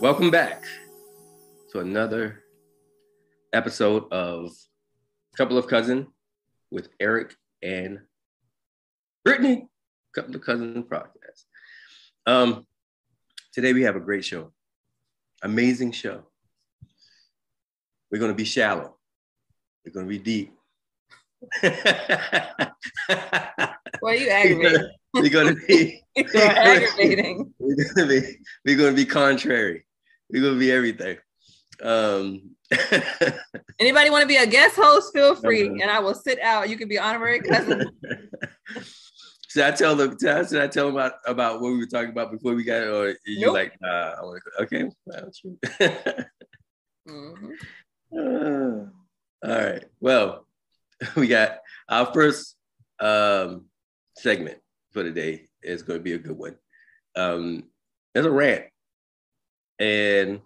Welcome back to another episode of Couple of Cousin with Eric and Britney. Couple of Cousin podcast. Um, today we have a great show, amazing show. We're going to be shallow. We're going to be deep. Why are you aggravating? We're going to be You're aggravating. we're gonna be we're gonna be contrary. We're gonna be everything. Um Anybody want to be a guest host? Feel free, Uh-huh. and I will sit out. You can be honorary cousin. should I tell them should I tell them about, about what we were talking about before we got it or you Nope. like nah, I wanna okay. Mhm. Uh, all right. Well, we got our first um segment for the day is going to be a good one. Um, there's a rant, and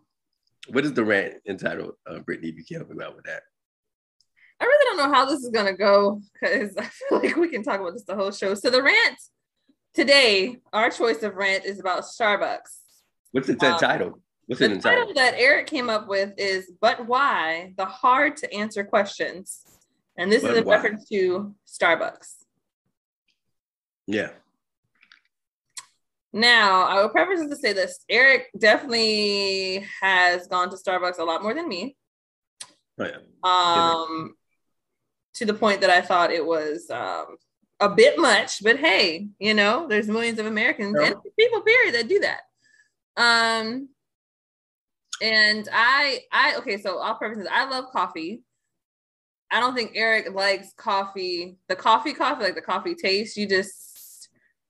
what is the rant entitled? Uh, Britney, if you can help me out with that. I really don't know how this is gonna go because I feel like we can talk about this the whole show. So the rant today, our choice of rant is about Starbucks. What's it Um, entitled? What's The it entitled? title that Eric came up with is "But Why?" The hard to answer questions, and this is But a why? reference to Starbucks. Yeah. Now, I will preface this to say this: Eric definitely has gone to Starbucks a lot more than me. Oh, yeah. Um, to the point that I thought it was um a bit much, but hey, you know, there's millions of Americans Yeah. and people, period, that do that. Um, and I, I okay, so preface this: I love coffee. I don't think Eric likes coffee, the coffee coffee, like the coffee taste. You just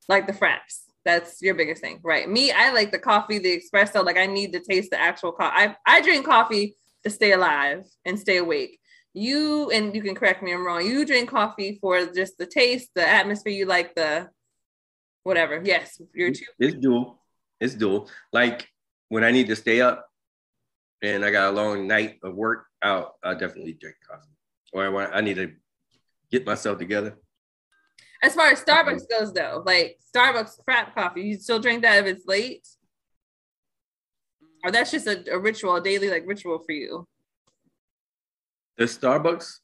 like the fraps. That's your biggest thing, right? Me, I like the coffee, the espresso. Like I need to taste the actual coffee. I, I drink coffee to stay alive and stay awake. You and you can correct me if I'm wrong. You drink coffee for just the taste, the atmosphere. You like the whatever. Yes, you're too. It's dual. It's dual. Like when I need to stay up and I got a long night of work out, I definitely drink coffee. Or when I need to get myself together. As far as Starbucks goes, though, like Starbucks frap coffee, you still drink that if it's late, or that's just a, a ritual, a daily like ritual for you. the Starbucks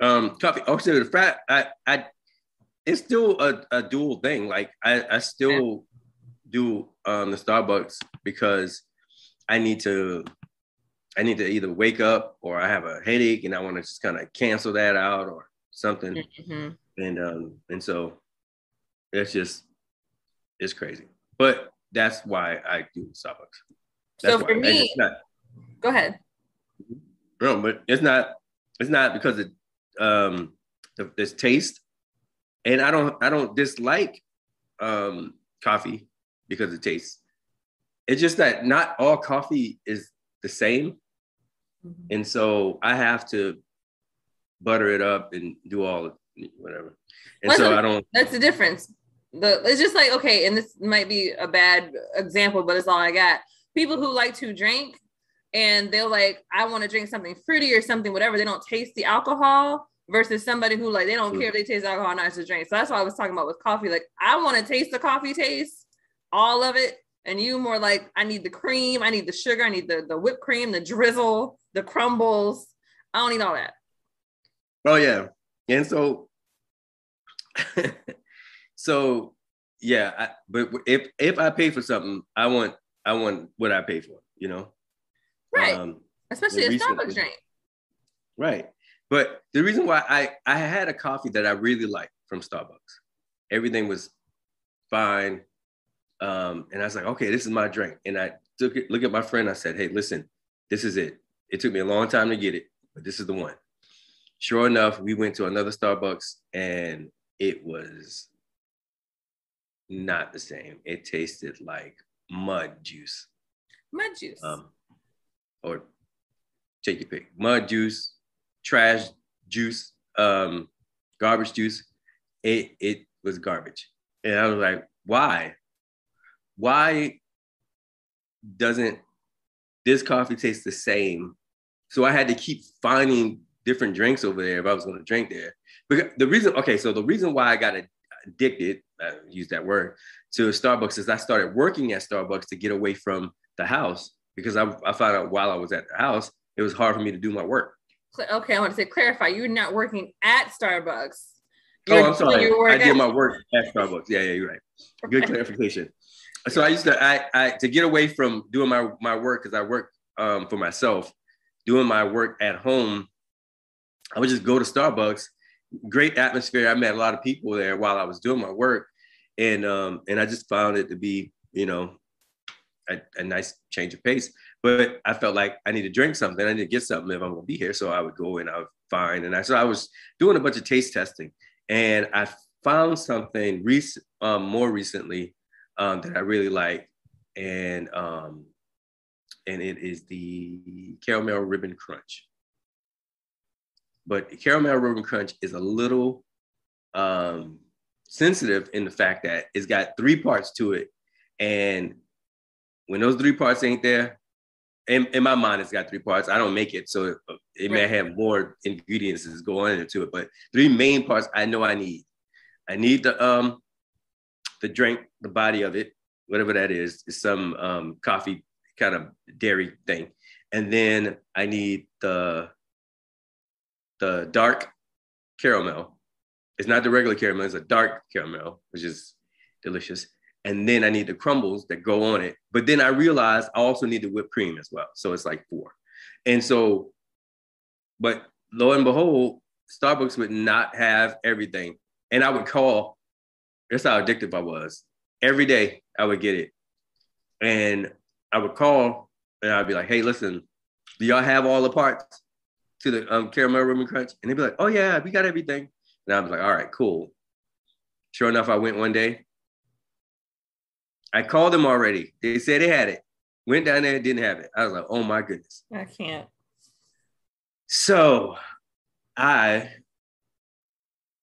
um coffee. Oh, so the frat, I, I, it's still a, a dual thing. Like I, I still do um the Starbucks because I need to, I need to either wake up or I have a headache and I want to just kind of cancel that out or something. Mhm. And um and so it's just it's crazy. But that's why I do Starbucks. So for why. Me- not, Go ahead. no, but it's not. It's not because of um the, this taste, and I don't. I don't dislike um coffee because of taste. It's just that not all coffee is the same, and so I have to butter it up and do all whatever. And so the- I don't. That's the difference. The it's just like okay, and this might be a bad example, but it's all I got. People who like to drink and they're like, I want to drink something fruity or something, whatever. They don't taste the alcohol versus somebody who like they don't care if they taste alcohol or not to drink. So that's what I was talking about with coffee. Like I want to taste the coffee taste, all of it. And you more like I need the cream, I need the sugar, I need the, the whipped cream, the drizzle, the crumbles. I don't need all that. Oh yeah, and so, so yeah. I, but if if I pay for something, I want I want what I pay for. You know, Right. Um, Especially a Starbucks drink. right. But the reason why I I had a coffee that I really liked from Starbucks, everything was fine, um, and I was like, okay, this is my drink. And I took it, look at my friend. I said, hey, listen, this is it. It took me a long time to get it, but this is the one. Sure enough, we went to another Starbucks and it was not the same. It tasted like mud juice. Mud juice. Um, or take your pick. Mud juice, trash juice, um, garbage juice. It it was garbage. And I was like, why? Why doesn't this coffee taste the same? So I had to keep finding different drinks over there if I was going to drink there. Because the reason, okay, so the reason why I got addicted I use that word to Starbucks is I started working at Starbucks to get away from the house because I, I found out while I was at the house, it was hard for me to do my work. Okay, I want to say clarify. You're not working at Starbucks. You're oh, I'm sorry. I did my work at Starbucks. Yeah, yeah, you're right. Good clarification. So I used to I, I to get away from doing my my work because I work um, for myself, doing my work at home. I would just go to Starbucks. Great atmosphere. I met a lot of people there while I was doing my work, and um, and I just found it to be you know a, a nice change of pace. But I felt like I need to drink something. I need to get something if I'm to be here. So I would go and I would find. And I so I was doing a bunch of taste testing, and I found something recent, um, more recently um, that I really like, and um, and it is the caramel ribbon crunch. But caramel ribbon crunch is a little um, sensitive in the fact that it's got three parts to it, and when those three parts ain't there, in, in my mind, it's got three parts. I don't make it, so it, it may have more ingredients going into it. But three main parts I know I need. I need the um the drink, the body of it, whatever that is, is some um, coffee kind of dairy thing, and then I need the the dark caramel. It's not the regular caramel; it's a dark caramel, which is delicious and then I need the crumbles that go on it. But then I realized I also need the whipped cream as well. So it's like four. And so, but lo and behold, Starbucks would not have everything. And I would call, that's how addictive I was. Every day I would get it. And I would call and I'd be like, hey, listen, do y'all have all the parts to the um, caramel ribbon crunch? And they'd be like, oh, yeah, we got everything. And I was like, all right, cool. Sure enough, I went one day I called them already. They said they had it. Went down there, didn't have it. I was like, oh my goodness. I can't. So I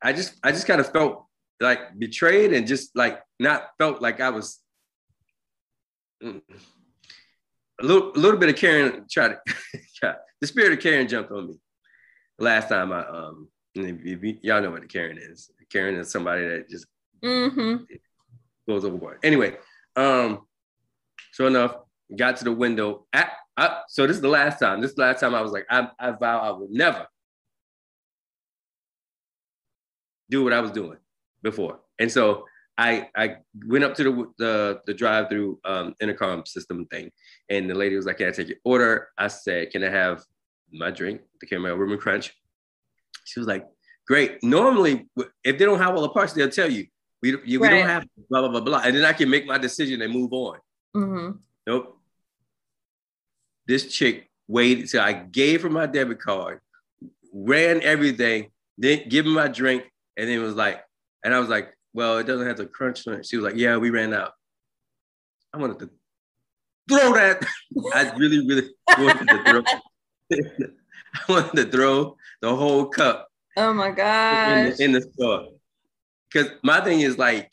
I just I just kind of felt like betrayed and just like not felt like I was mm, a little a little bit of Karen tried to the spirit of Karen jumped on me last time I um y'all know what the Karen is. Karen is somebody that just mm-hmm. goes overboard. Anyway, um, sure enough, got to the window. At, I, so this is the last time. This is the last time I was like, I, I vow I would never do what I was doing before. And so I I went up to the the, the drive through um, intercom system thing, and the lady was like, "Can I take your order?" I said, "Can I have my drink, the caramel ribbon crunch?" She was like, "Great." Normally, if they don't have all the parts, they'll tell you. We, you, right. we don't have blah, blah, blah, blah. And then I can make my decision and move on. Mm-hmm. Nope. This chick waited till I gave her my debit card, ran everything, then give me my drink, and then was like, and I was like, well, it doesn't have to crunch on it. She was like, yeah, we ran out. I wanted to throw that. I really, really wanted to throw. I wanted to throw the whole cup. Oh my god! In, in the store because my thing is like,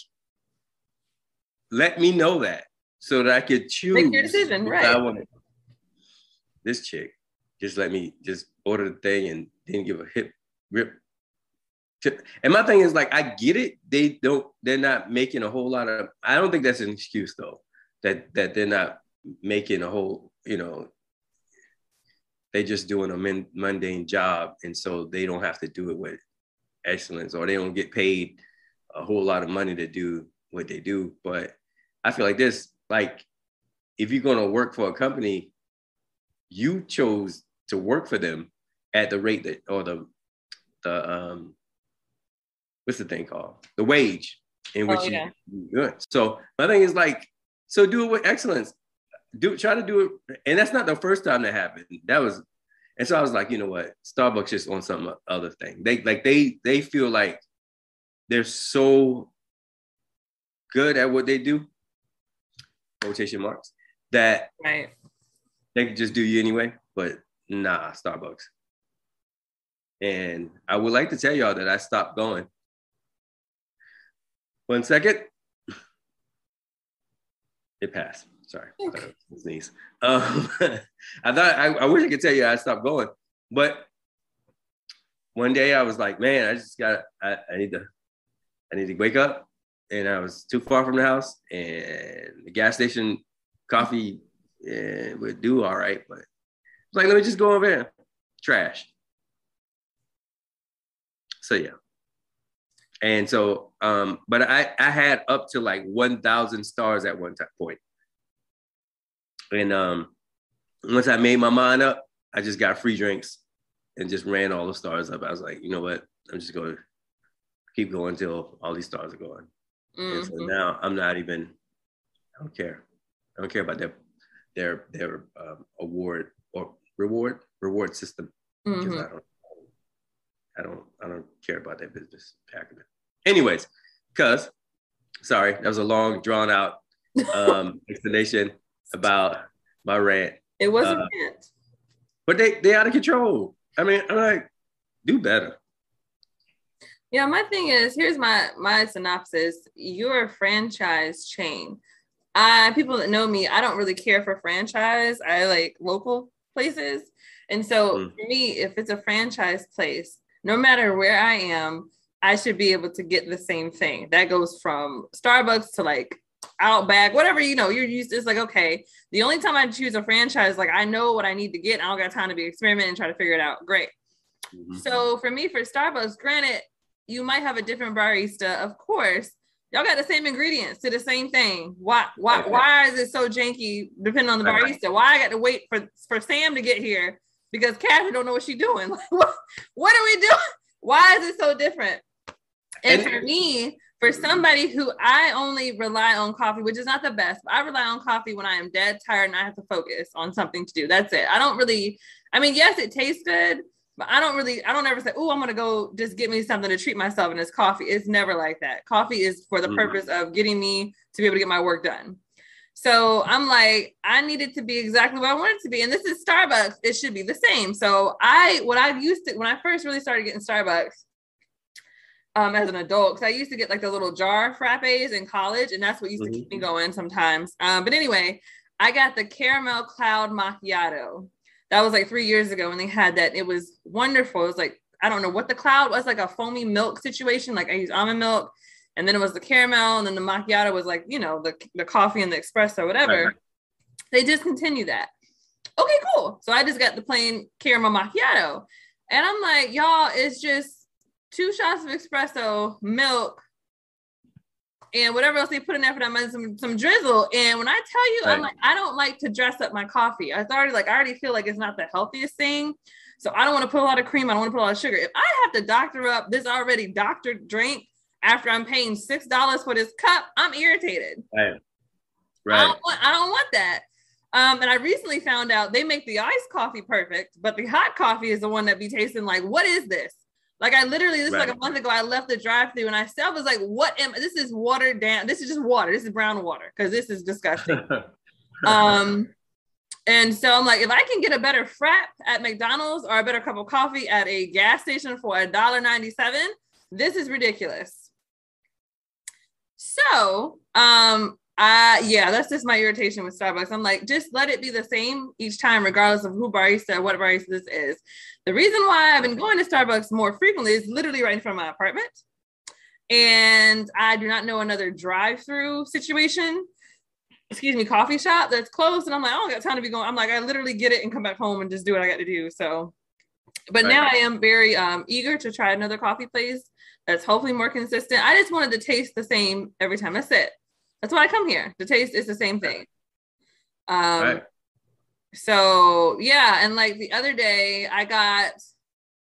let me know that so that I could choose. Make your decision, right? I want this chick just let me just order the thing and didn't give a hip rip. And my thing is like, I get it. They don't. They're not making a whole lot of. I don't think that's an excuse though. That that they're not making a whole. You know, they just doing a mundane job, and so they don't have to do it with excellence, or they don't get paid a whole lot of money to do what they do. But I feel like this, like, if you're gonna work for a company, you chose to work for them at the rate that or the the um what's the thing called? The wage in which oh, yeah. you good. So my thing is like, so do it with excellence. Do try to do it, and that's not the first time that happened. That was, and so I was like, you know what, Starbucks just on some other thing. They like they they feel like they're so good at what they do, quotation marks, that right. they can just do you anyway. But nah, Starbucks. And I would like to tell y'all that I stopped going. One second. It passed. Sorry. Okay. Sneeze. Um, I thought I, I wish I could tell you I stopped going, but one day I was like, man, I just got I, I need to I need to wake up and I was too far from the house, and the gas station coffee eh, would do all right, but it's like, let me just go over there. Trash. So yeah. And so, um, but I, I had up to like 1,000 stars at one time point. And um, once I made my mind up, I just got free drinks and just ran all the stars up. I was like, you know what? I'm just going to keep going until all these stars are gone. Mm-hmm. And so mm-hmm. now I'm not even, I don't care. I don't care about their their their um, award or reward reward system mm-hmm. I don't I don't I don't care about that business acumen. Anyways, because sorry, that was a long drawn out um, explanation about my rant. It wasn't uh, rant. But they they out of control. I mean, I'm like, do better. Yeah, my thing is here's my my synopsis. You're a franchise chain. I people that know me, I don't really care for franchise. I like local places. And so mm. for me, if it's a franchise place, no matter where I am, I should be able to get the same thing. That goes from Starbucks to like Outback, whatever you know. You're used. It's like okay. The only time I choose a franchise, like I know what I need to get. I don't got time to be experimenting and try to figure it out. Great. Mm-hmm. So for me, for Starbucks, granted, you might have a different barista, of course. Y'all got the same ingredients to the same thing. Why? Why? Why is it so janky? Depending on the barista. Why I got to wait for for Sam to get here because Catherine don't know what she's doing. what, what are we doing? Why is it so different? And, and for me, for somebody who I only rely on coffee, which is not the best, but I rely on coffee when I am dead tired and I have to focus on something to do. That's it. I don't really, I mean, yes, it tastes good, but I don't really, I don't ever say, oh, I'm gonna go just get me something to treat myself and it's coffee. It's never like that. Coffee is for the mm. purpose of getting me to be able to get my work done. So I'm like, I need it to be exactly what I want it to be. And this is Starbucks. It should be the same. So I, what I used to, when I first really started getting Starbucks, um, as an adult because I used to get like the little jar frappes in college, and that's what used mm-hmm. to keep me mm-hmm. going sometimes. Um, but anyway, I got the caramel cloud macchiato. That was like three years ago when they had that. It was wonderful. It was like I don't know what the cloud was like a foamy milk situation. Like I use almond milk, and then it was the caramel, and then the macchiato was like you know the the coffee and the espresso, whatever. Right. They discontinued that. Okay, cool. So I just got the plain caramel macchiato, and I'm like, y'all, it's just two shots of espresso, milk, and whatever else they put in there for that some some drizzle. And when I tell you, right. I'm like, I don't like to dress up my coffee. I already like I already feel like it's not the healthiest thing. So I don't want to put a lot of cream. I don't want to put a lot of sugar. If I have to doctor up this already doctored drink after I'm paying six dollars for this cup, I'm irritated. Right. Right. I don't want, I don't want that. Um, and I recently found out they make the iced coffee perfect, but the hot coffee is the one that be tasting like, what is this? Like I literally, this right. like a month ago, I left the drive-through and I still was like, "What am? This is watered down. This is just water. This is brown water because this is disgusting." um, and so I'm like, if I can get a better frap at McDonald's or a better cup of coffee at a gas station for a dollar ninety-seven, this is ridiculous. So, um, uh yeah, that's just my irritation with Starbucks. I'm like, just let it be the same each time, regardless of who barista, what barista this is. The reason why I've been going to Starbucks more frequently is literally right in front of my apartment. And I do not know another drive-through situation, excuse me, coffee shop that's closed. And I'm like, I don't got time to be going. I'm like, I literally get it and come back home and just do what I got to do. So but right. now I am very um, eager to try another coffee place that's hopefully more consistent. I just wanted to taste the same every time I sit. That's why I come here. The taste is the same thing. Um, right. So yeah, and like the other day, I got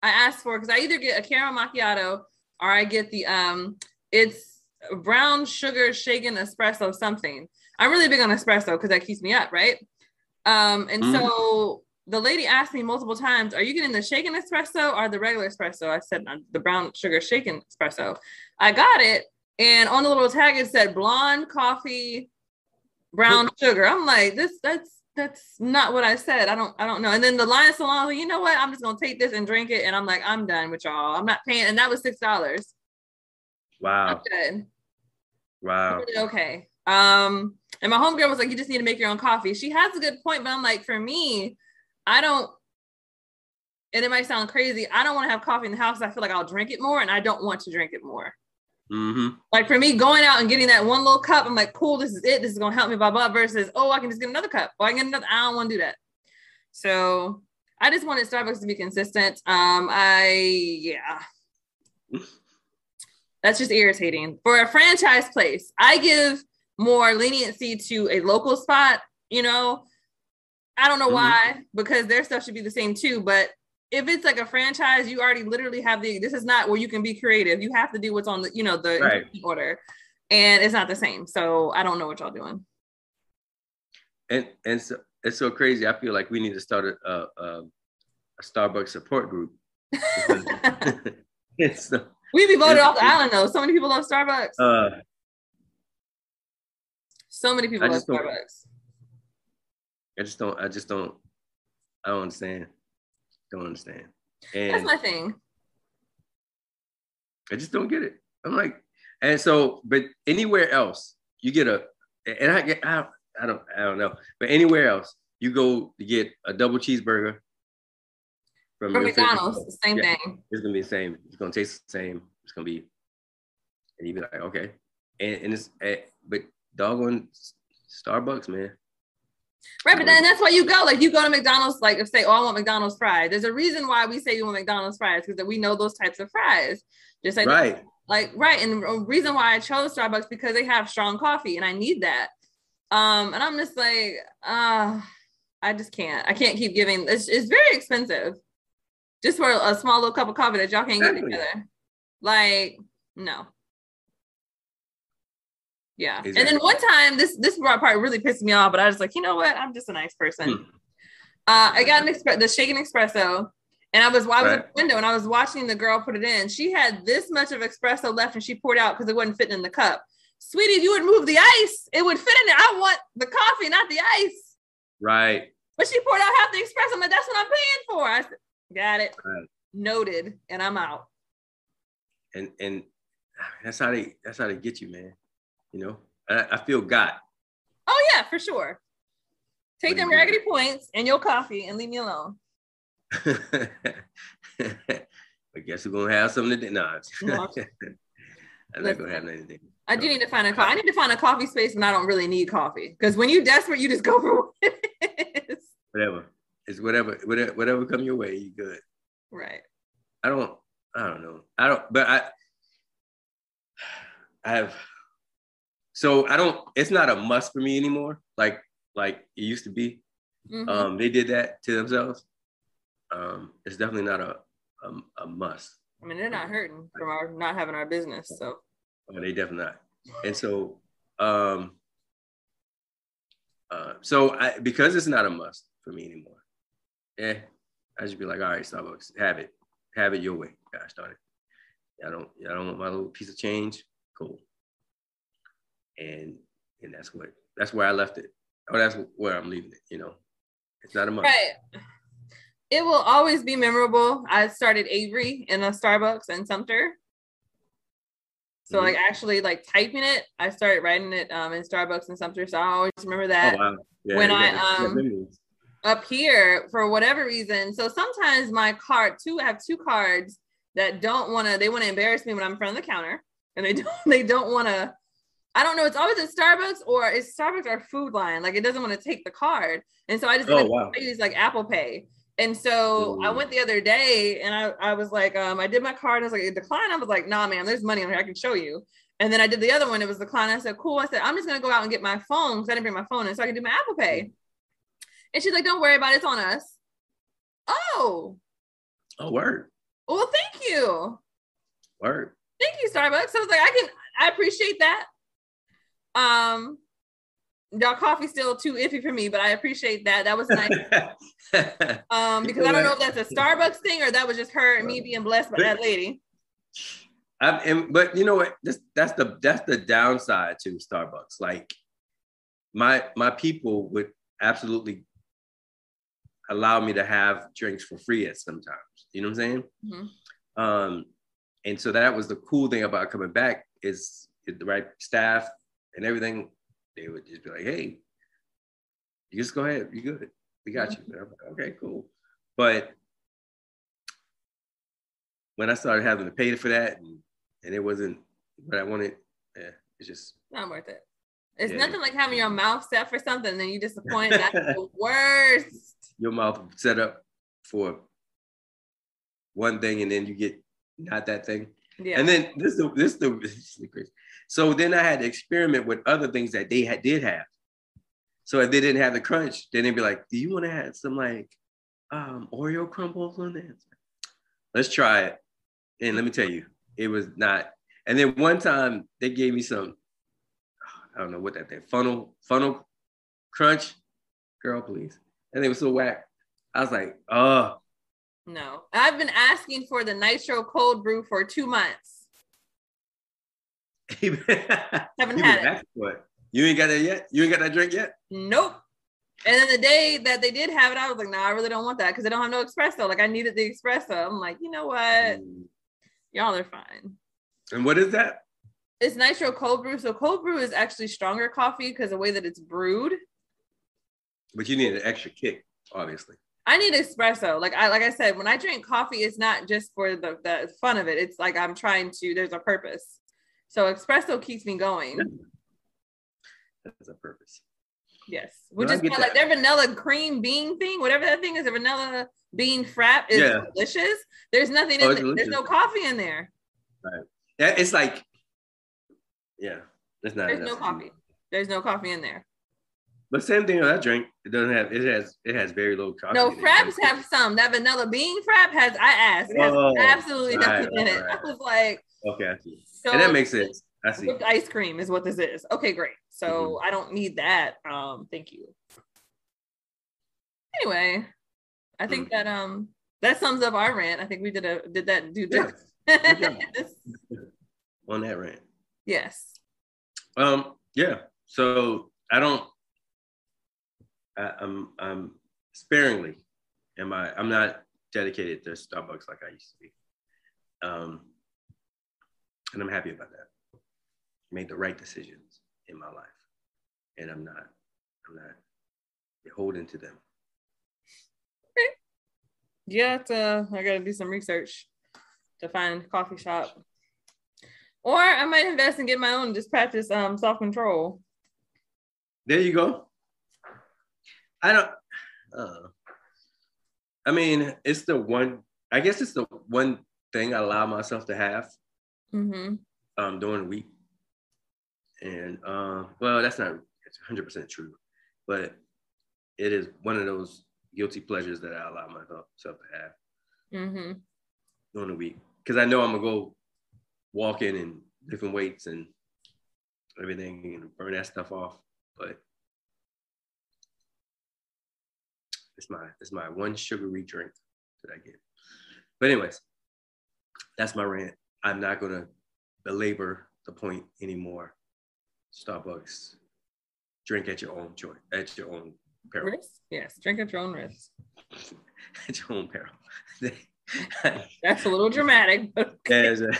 I asked for because I either get a caramel macchiato or I get the um it's brown sugar shaken espresso something. I'm really big on espresso because that keeps me up, right? Um, and mm. so the lady asked me multiple times, "Are you getting the shaken espresso or the regular espresso?" I said, "The brown sugar shaken espresso." I got it, and on the little tag it said blonde coffee, brown sugar. I'm like, this that's that's not what I said. I don't I don't know. And then the line salon, like, you know what? I'm just gonna take this and drink it. And I'm like, I'm done with y'all. I'm not paying. And that was six dollars. Wow. good. Wow. Okay. Um, and my homegirl was like, you just need to make your own coffee. She has a good point, but I'm like, for me, I don't and it might sound crazy. I don't want to have coffee in the house. I feel like I'll drink it more and I don't want to drink it more. Mm-hmm. Like for me, going out and getting that one little cup, I'm like, cool, this is it. This is gonna help me, blah blah. Versus, oh, I can just get another cup. Or I can get another. I don't want to do that. So I just wanted Starbucks to be consistent. Um, I yeah. That's just irritating. For a franchise place, I give more leniency to a local spot, you know. I don't know Mhm. why, because their stuff should be the same too. But if it's like a franchise, you already literally have the this is not where you can be creative. You have to do what's on the, you know, the Right. order. And it's not the same. So I don't know what y'all doing. And and so it's so crazy. I feel like we need to start a a, a, Starbucks support group. It's uh, we be voted off the island though. So many people love Starbucks. uh, so many people love Starbucks. I just don't I just don't I don't understand. Don't understand. That's my thing. I just don't get it. I'm like, and so, but anywhere else, you get a, and I get, I, I don't, I don't know, but anywhere else, you go to get a double cheeseburger from From McDonald's, same Yeah. thing. It's gonna be the same. It's gonna taste the same. It's gonna be, and you be like, okay, and and it's, eh, but doggone Starbucks, man. Right, but then that's why you go. Like you go to McDonald's, like if say, oh, I want McDonald's fries. There's a reason why we say you want McDonald's fries because we know those types of fries. Just like Right. like right, and the reason why I chose Starbucks because they have strong coffee and I need that. Um, and I'm just like, uh, I just can't. I can't keep giving. It's it's very expensive, just for a small little cup of coffee that y'all can't get together. Like, no. Yeah. And then one time, this this part really pissed me off, but I was like, you know what? I'm just a nice person. Hmm. Uh, I got an express, the shaken espresso, and I was I was at the window and I was watching the girl put it in. She had this much of espresso left, and she poured out because it wasn't fitting in the cup. Sweetie, if you would move the ice, it would fit in there. I want the coffee, not the ice. Right. But she poured out half the espresso. I'm like, that's what I'm paying for. I said, got it. Right. Noted. And I'm out. And and that's how they that's how they get you, man. You know, I, I feel got. Oh, yeah, for sure. Take them raggedy points and your coffee and leave me alone. I guess we're gonna have something to do. No, No. I'm not gonna have anything. I do need to find a coffee. I need to find a coffee space when I don't really need coffee. Because when you're desperate, you just go for what it is. Whatever. It's whatever, whatever, whatever come your way, you good. Right. I don't, I don't know. I don't, but I, I have. So I don't. It's not a must for me anymore. Like like it used to be. Mhm. Um, they did that to themselves. Um, it's definitely not a a, a must. I mean, they're not hurting from our not having our business. So Oh, they definitely not. And so, um, uh, so I because it's not a must for me anymore. eh, I just be like, all right, Starbucks, have it, have it your way. Gosh darn it. I don't, I don't want my little piece of change. Cool. And and that's what that's where I left it. Oh, that's where I'm leaving it. You know, it's not a must. right. It will always be memorable. I started Avery in a Starbucks in Sumter. So Mhm. like actually like typing it, I started writing it um, in Starbucks in Sumter. So I always remember Oh that. wow. Yeah, when I, um, up here for whatever reason. So sometimes my card too, I have two cards that don't want to, they want to embarrass me when I'm in front of the counter and they don't, they don't want to, I don't know. It's always at Starbucks or it's Starbucks or Food Lion. Like it doesn't want to take the card. And so I just Oh, wow. use like Apple Pay. And so I went the other day and I, I was like, um, I did my card. I was like, it declined. I was like, nah, man, there's money on here. I can show you. And then I did the other one. It was declined. I said, cool. I said, I'm just going to go out and get my phone because I didn't bring my phone in so I can do my Apple Pay. And she's like, don't worry about it. It's on us. Oh, Oh word, well, thank you. word. Thank you, Starbucks. So I was like, I can, I appreciate that. Um, y'all coffee's still too iffy for me, but I appreciate that. That was nice. Um, because I don't know if that's a Starbucks thing or that was just her and me being blessed by that lady. I'm, and, but you know what? This that's the that's the downside to Starbucks. Like my my people would absolutely allow me to have drinks for free at sometimes. You know what I'm saying? Mhm. Um, and so that was the cool thing about coming back is the right staff and everything. They would just be like, "Hey, you just go ahead. You good? We got you." And I'm like, okay, cool. But when I started having to pay for that, and, and it wasn't what I wanted. Yeah, it's just not worth it. It's Yeah. nothing like having your mouth set for something, and then you disappoint. That's the worst. your mouth set up for one thing, and then you get not that thing. Yeah. And then this the this the this is the crazy. So then I had to experiment with other things that they had did have. So if they didn't have the crunch, then they'd be like, "Do you want to have some like um, Oreo crumbles on there?" Let's try it. And let me tell you, it was not. And then one time they gave me some, I don't know what that thing, funnel funnel crunch, girl, please. And it was so whack. I was like, oh, no, I've been asking for the nitro cold brew for two months. Haven't had it. You ain't got that yet. You ain't got that drink yet. Nope. And then the day that they did have it, I was like, no, I really don't want that because they don't have no espresso. Like I needed the espresso. I'm like, you know what? Mm. Y'all are fine. And what is that? It's nitro cold brew. So cold brew is actually stronger coffee because the way that it's brewed. But you need an extra kick, obviously. I need espresso. Like I like I said, when I drink coffee, it's not just for the, the fun of it. It's like I'm trying to, there's a purpose. So espresso keeps me going. That's a purpose. Yes. Which I is like their vanilla cream bean thing, whatever that thing is, a vanilla bean frap is Yeah. delicious. There's nothing Oh, in there. There's no coffee in there. Right. Yeah, it's like, yeah, it's not. There's no coffee. There's no coffee in there. But same thing with that drink. It doesn't have. It has. It has very low coffee. No, fraps have some. That vanilla bean frap has, I asked, it has Oh, absolutely right, nothing in it. right, I was like, Okay, I see. so and that makes sense. I see. whipped ice cream is what this is. Okay, great. So Mm-hmm. I don't need that. Um, thank you. Anyway, I think Mm. that um that sums up our rant. I think we did a did that do Yeah, this. On that rant. yes. Um. Yeah. So I don't. I, I'm. I'm sparingly. Am I? I'm not dedicated to Starbucks like I used to be. Um. And I'm happy about that. Made the right decisions in my life, and I'm not. I'm not beholden to them. Yeah, it's, uh, I gotta do some research to find a coffee shop. Or I might invest and get my own, just practice um self-control. There you go. I don't. Uh, I mean, it's the one. I guess it's the one thing I allow myself to have Mm-hmm. um, during the week. And uh, well, that's not it's 100% true, but it is one of those guilty pleasures that I allow myself to have Mm-hmm. during the week because I know I'm gonna go walking and lifting weights and everything and burn that stuff off. But it's my it's my one sugary drink that I get. But anyways, that's my rant. I'm not gonna belabor the point anymore. Starbucks, drink at your own choice, at your own peril. Risk? Yes, drink at your own risk. at your own peril. That's a little dramatic, but As a,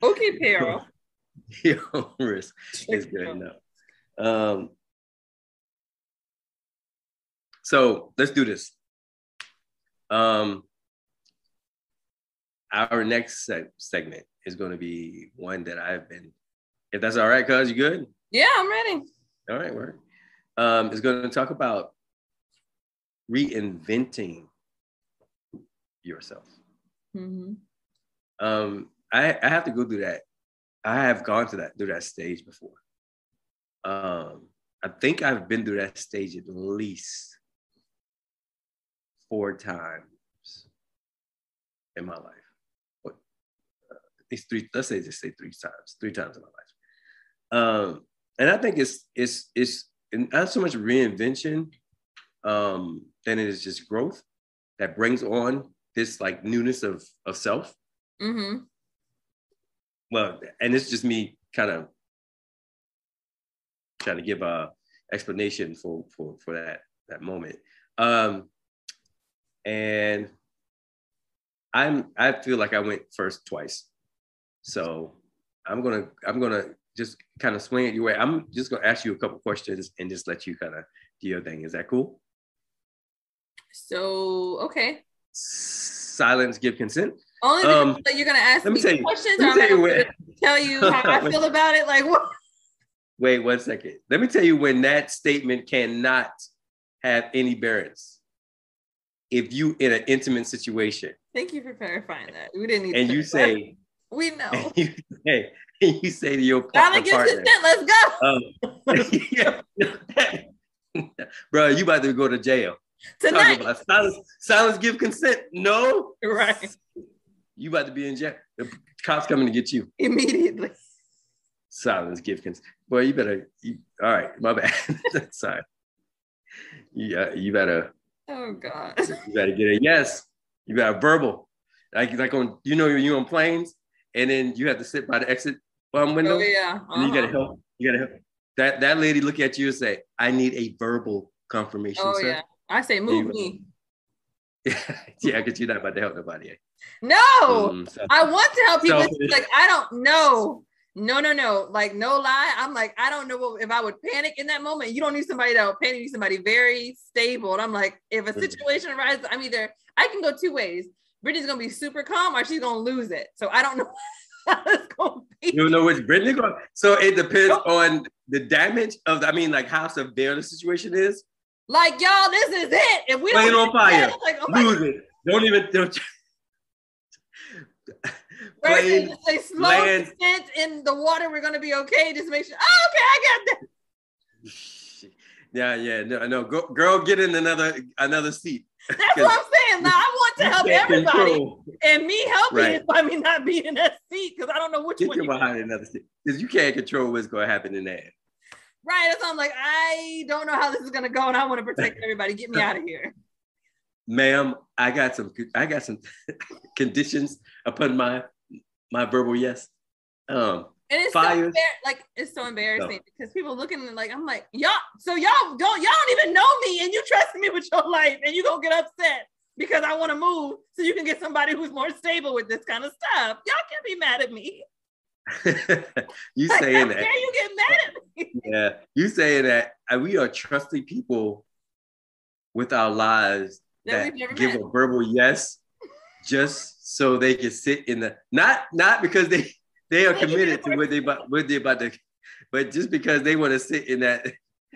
okay, Pero. your own risk is good enough. Um, so let's do this. Um, our next seg- segment is going to be one that I've been, if that's all right, cuz you good? Yeah, I'm ready. All right, word. Um, is going to talk about reinventing yourself. Mm-hmm. Um, I, I have to go through that. I have gone to that through that stage before. Um, I think I've been through that stage at least four times in my life. Uh, at least three. Let's say just say three times. Three times in my life. Um, and I think it's it's it's not so much reinvention um, than it is just growth that brings on this like newness of of self Mm-hmm. well, and it's just me kind of trying to give a explanation for for for that that moment. Um, and I'm I feel like I went first twice, so I'm gonna I'm gonna just kind of swing it your way. I'm just gonna ask you a couple questions and just let you kind of do your thing. Is that cool? So okay. Silence, give consent. Only um, you're gonna ask me, me questions, or I'm gonna tell you how I feel about it. Like what? Wait one second. Let me tell you when that statement cannot have any bearings. If you in an intimate situation. Thank you for clarifying that. We didn't need. And you say. We know. And you say, and you say to your partner, let's go. Um, bro, you about to go to jail. Tonight. silence, silence give consent. No. Right. You about to be in jail. The cops coming to get you. Immediately. Silence give consent. Boy, you better. You, all right, my bad. Sorry. Yeah, you better. Oh God. You better get a yes. You got a verbal. Like like on you know you on planes and then you have to sit by the exit um, window. Oh yeah. Uh-huh. And you gotta uh-huh. help. You gotta help. That that lady look at you and say, "I need a verbal confirmation." Oh sir. yeah. I say, move me. yeah, because you're not about to help nobody. No, um, so, I want to help people. So, like I don't know. No, no, no. Like no lie. I'm like I don't know if I would panic in that moment. You don't need somebody that will panic. You need somebody very stable. And I'm like, if a situation arises, I'm either I can go two ways. Britney's gonna be super calm or she's gonna lose it. So I don't know. You don't know which Britney going. So it depends on the damage of. The, I mean, like how severe the situation is. Like y'all, this is it. If we Play don't on fire, like, oh lose it. Don't even don't. Say slow land. descent in the water. We're gonna be okay. Just make sure. Oh, okay, I got that. Yeah, yeah, no, no. Go, girl, get in another another seat. That's what I'm saying. Now I want to help everybody, control. and me helping right. is by me not being in that seat because I don't know which get one. Get behind another seat because you can't control what's going to happen in there. Right. That's why I'm like, I don't know how this is gonna go, and I want to protect everybody. Get me out of here. Ma'am, I got some I got some conditions upon my my verbal yes. Um and it's fires. so like it's so embarrassing no. because people looking like I'm like, y'all, so y'all don't y'all don't even know me and you trust me with your life and you gonna get upset because I want to move so you can get somebody who's more stable with this kind of stuff. Y'all can't be mad at me. you saying that? you get mad at me? Yeah, you saying that we are trusting people with our lives that, that give met. a verbal yes, just so they can sit in the not not because they they are committed to what they about what they about to, but just because they want to sit in that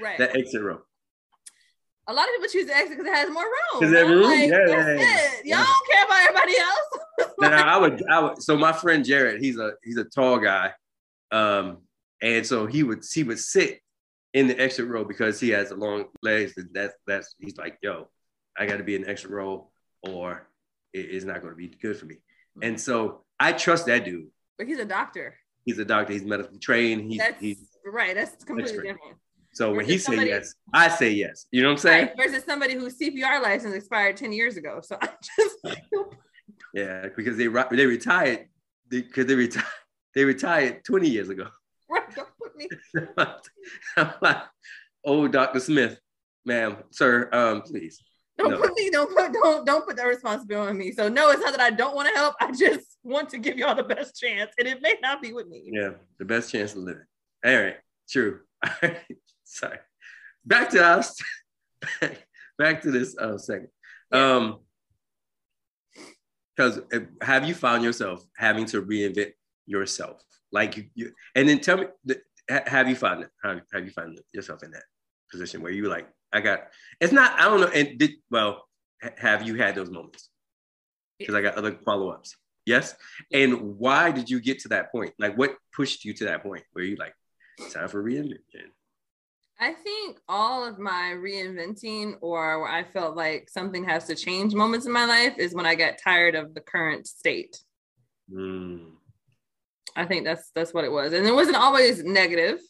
right. that exit row a lot of people choose the exit because it has more room. Because room, like, yeah, yeah, yeah, Y'all don't care about everybody else. now, I would, I would. So my friend Jared, he's a he's a tall guy, um, and so he would he would sit in the exit row because he has long legs. And that's that's he's like, yo, I got to be in the exit row, or is not going to be good for me. And so I trust that dude. But he's a doctor. He's a doctor. He's medically trained. He's, that's, he's right. That's completely expert. different. So when he says yes, I say yes. You know what I'm saying? Right, versus somebody whose CPR license expired 10 years ago. So I just Yeah, because they they retired because they, they retired they retired 20 years ago. Right, don't put me. oh, Dr. Smith, ma'am, sir, um, please. Don't no. put me, don't put, don't, don't put that responsibility on me. So no, it's not that I don't want to help. I just want to give y'all the best chance, and it may not be with me. Yeah, the best chance of living. All right, true. All right. sorry. Back to us. back to this uh, segment. Um, because uh, have you found yourself having to reinvent yourself? Like you, you and then tell me, have you found it? Have, have you found yourself in that position where you like, I got, it's not, I don't know. And did, well, have you had those moments? Because I got other follow ups. Yes. And why did you get to that point? Like, what pushed you to that point where you like, time for reinvention? I think all of my reinventing or where I felt like something has to change moments in my life is when I get tired of the current state. Mm. I think that's that's what it was. And it wasn't always negative.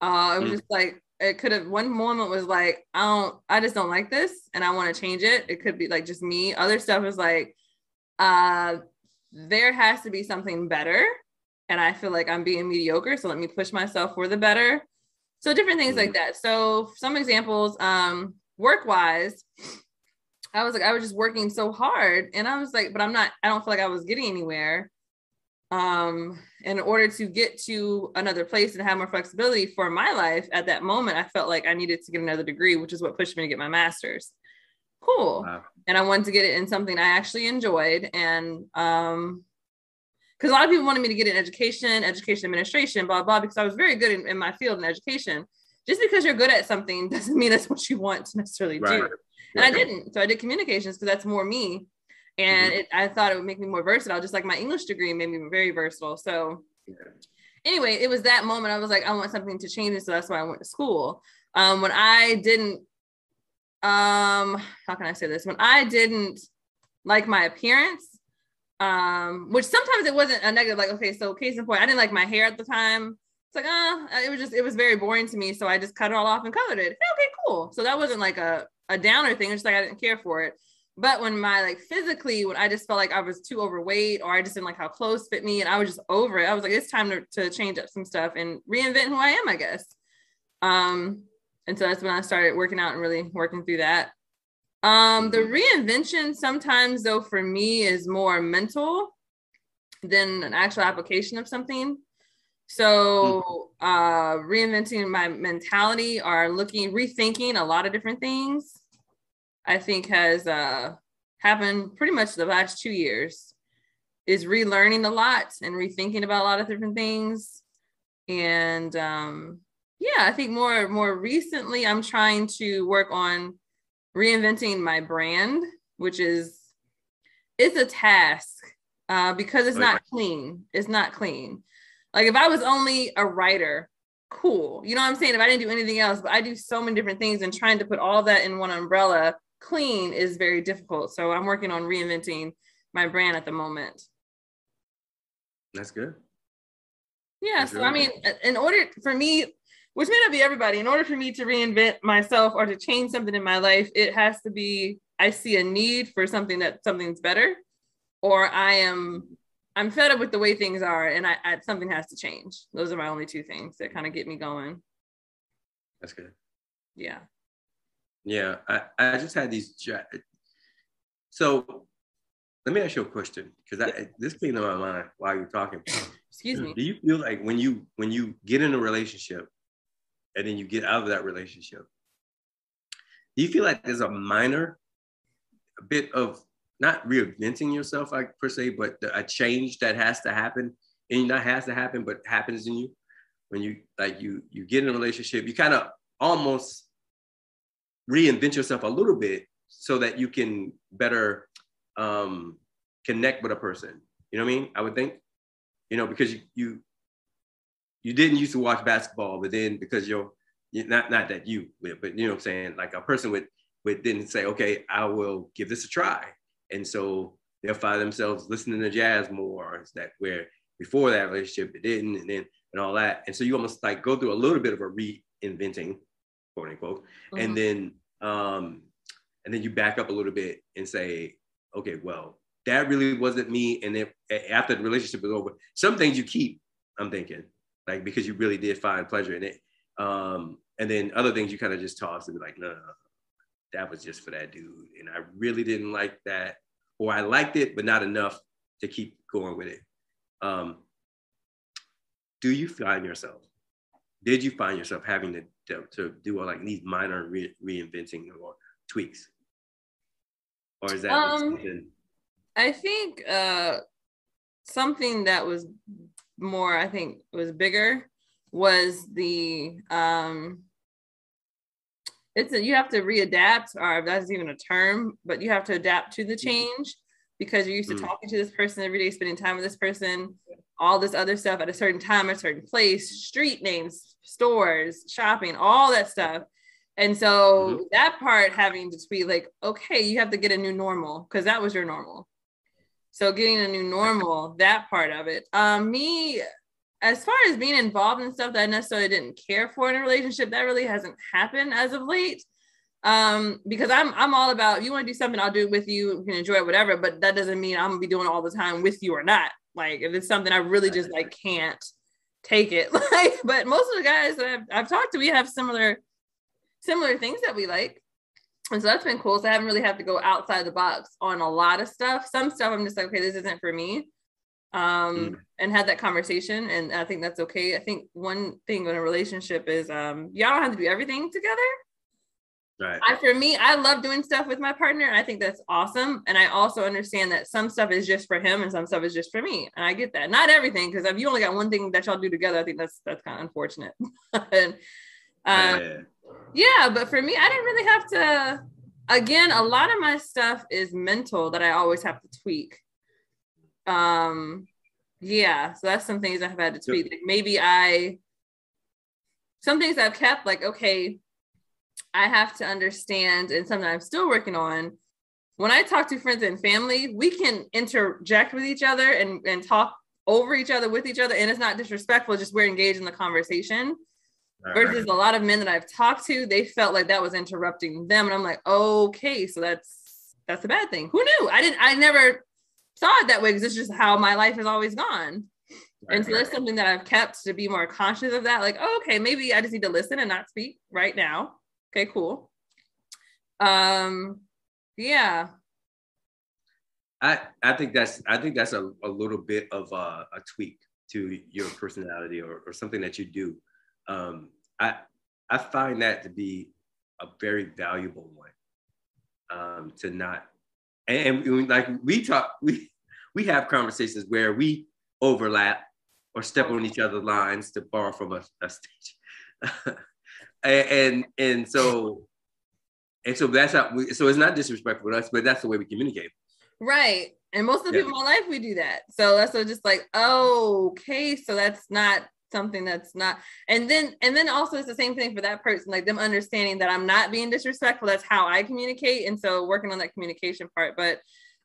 Uh, it was mm. just like it could have one moment was like, I don't, I just don't like this and I want to change it. It could be like just me. Other stuff is like, uh, there has to be something better. And I feel like I'm being mediocre. So let me push myself for the better so different things like mm-hmm. that so some examples um work wise i was like i was just working so hard and i was like but i'm not i don't feel like i was getting anywhere um in order to get to another place and have more flexibility for my life at that moment i felt like i needed to get another degree which is what pushed me to get my master's cool. Wow. And I wanted to get it in something I actually enjoyed. And um, because a lot of people wanted me to get in education, education administration, blah, blah, because I was very good in, in my field in education. Just because you're good at something doesn't mean that's what you want to necessarily right. do. And I didn't. So I did communications because that's more me. And mm-hmm. it, I thought it would make me more versatile, just like my English degree made me very versatile. So anyway, it was that moment I was like, I want something to change. so that's why I went to school. Um, when I didn't, um, how can I say this? When I didn't like my appearance, um, which sometimes it wasn't a negative, like, okay, so case in point, I didn't like my hair at the time. It's like, uh, it was just, it was very boring to me. So I just cut it all off and colored it. Okay, cool. So that wasn't like a, a downer thing. It's just like I didn't care for it. But when my like physically, when I just felt like I was too overweight or I just didn't like how clothes fit me and I was just over it, I was like, it's time to, to change up some stuff and reinvent who I am, I guess. Um, and so that's when I started working out and really working through that. Um, the mm-hmm. reinvention sometimes though for me is more mental than an actual application of something. So mm-hmm. uh reinventing my mentality or looking rethinking a lot of different things I think has uh happened pretty much the last two years is relearning a lot and rethinking about a lot of different things. And um yeah, I think more more recently I'm trying to work on reinventing my brand, which is it's a task uh, because it's not clean. It's not clean. Like if I was only a writer, cool. You know what I'm saying? If I didn't do anything else, but I do so many different things and trying to put all that in one umbrella clean is very difficult. So I'm working on reinventing my brand at the moment. That's good. Yeah. That's so I mean, in order for me, which may not be everybody, in order for me to reinvent myself or to change something in my life, it has to be I see a need for something that something's better, or I am I'm fed up with the way things are, and I, I something has to change. Those are my only two things that kind of get me going. That's good. Yeah. Yeah, I, I just had these. So let me ask you a question because this came to my mind while you're talking. Excuse me. Do you feel like when you when you get in a relationship and then you get out of that relationship. Do you feel like there's a minor a bit of not reinventing yourself like per se, but a change that has to happen and not has to happen, but happens in you when you like you you get in a relationship, you kind of almost reinvent yourself a little bit so that you can better um, connect with a person. You know what I mean? I would think, you know, because you, you you didn't used to watch basketball, but then because you're, not not that you, but you know what I'm saying, like a person would would then say, okay, I will give this a try, and so they'll find themselves listening to jazz more. Is that where before that relationship it didn't, and then and all that, and so you almost like go through a little bit of a reinventing, quote unquote, mm-hmm. and then um, and then you back up a little bit and say, okay, well, that really wasn't me. And then after the relationship is over, some things you keep. I'm thinking, like because you really did find pleasure in it. Um, and then other things you kind of just toss and be like, no, no, no, that was just for that dude. And I really didn't like that, or I liked it, but not enough to keep going with it. Um, do you find yourself? Did you find yourself having to, to, to do like these minor re- reinventing or tweaks? Or is that um, I think uh, something that was more, I think was bigger was the um it's a, you have to readapt or if that's even a term but you have to adapt to the mm-hmm. change because you're used to mm. talking to this person every day spending time with this person all this other stuff at a certain time at a certain place street names stores shopping all that stuff and so mm-hmm. that part having to be like okay you have to get a new normal because that was your normal so getting a new normal that part of it um me as far as being involved in stuff that I necessarily didn't care for in a relationship, that really hasn't happened as of late. Um, because I'm I'm all about if you want to do something, I'll do it with you, you can enjoy it, whatever. But that doesn't mean I'm gonna be doing it all the time with you or not. Like if it's something I really just like can't take it. Like, but most of the guys that I've, I've talked to, we have similar similar things that we like. And so that's been cool. So I haven't really had to go outside the box on a lot of stuff. Some stuff I'm just like, okay, this isn't for me um, mm. and had that conversation. And I think that's okay. I think one thing in a relationship is um, y'all don't have to do everything together. Right. I for me, I love doing stuff with my partner. And I think that's awesome. And I also understand that some stuff is just for him and some stuff is just for me. And I get that. Not everything, because if you only got one thing that y'all do together, I think that's that's kind of unfortunate. and, um, yeah. yeah, but for me, I didn't really have to again, a lot of my stuff is mental that I always have to tweak. Um yeah, so that's some things I've had to tweak. Like maybe I some things I've kept like okay I have to understand, and something I'm still working on. When I talk to friends and family, we can interject with each other and, and talk over each other with each other, and it's not disrespectful, just we're engaged in the conversation. Versus a lot of men that I've talked to, they felt like that was interrupting them. And I'm like, okay, so that's that's a bad thing. Who knew? I didn't I never saw it that way because it's just how my life has always gone. Right, and so that's something that I've kept to be more conscious of that. Like, oh, okay, maybe I just need to listen and not speak right now. Okay, cool. Um, yeah. I I think that's I think that's a, a little bit of a, a tweak to your personality or, or something that you do. Um, I I find that to be a very valuable one. Um, to not and, and like we talk we we have conversations where we overlap or step on each other's lines to borrow from a, a stage. and and so and so that's how we, so it's not disrespectful to us, but that's the way we communicate. Right. And most of the yeah. people in my life we do that. So that's so just like, oh, okay, so that's not something that's not and then and then also it's the same thing for that person, like them understanding that I'm not being disrespectful. That's how I communicate. And so working on that communication part. But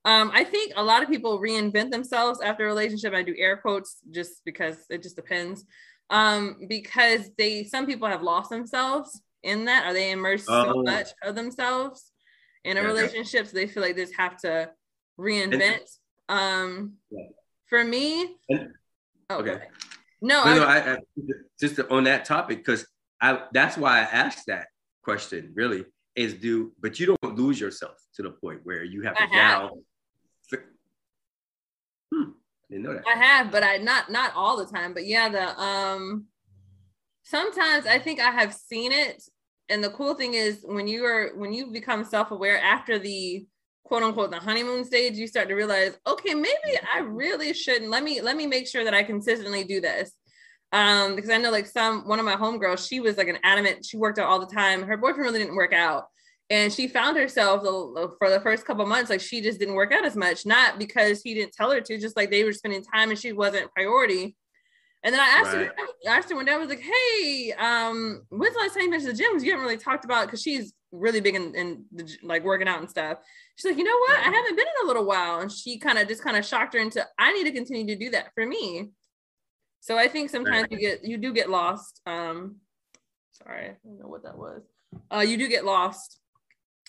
um, I think a lot of people reinvent themselves after a relationship. I do air quotes just because it just depends um, because they some people have lost themselves in that. Are they immersed so oh. much of themselves in a yeah, relationship, so they feel like they just have to reinvent. Um, yeah. for me, and, oh, okay. No, no, I, no I, I, just on that topic because I that's why I asked that question. Really, is do but you don't lose yourself to the point where you have to now. Didn't know that. I have, but I not not all the time. But yeah, the um sometimes I think I have seen it. And the cool thing is when you are when you become self-aware after the quote unquote the honeymoon stage, you start to realize, okay, maybe I really shouldn't. Let me let me make sure that I consistently do this. Um, because I know like some one of my homegirls, she was like an adamant, she worked out all the time. Her boyfriend really didn't work out and she found herself for the first couple months like she just didn't work out as much not because he didn't tell her to just like they were spending time and she wasn't priority and then I asked right. her, I asked her one day, I was like, hey, um, when's the last time you mentioned the gym? Because you haven't really talked about because she's really big in, in the, like working out and stuff. She's like, you know what? I haven't been in a little while. And she kind of just kind of shocked her into, I need to continue to do that for me. So I think sometimes you get, you do get lost. Um, sorry, I don't know what that was. Uh, you do get lost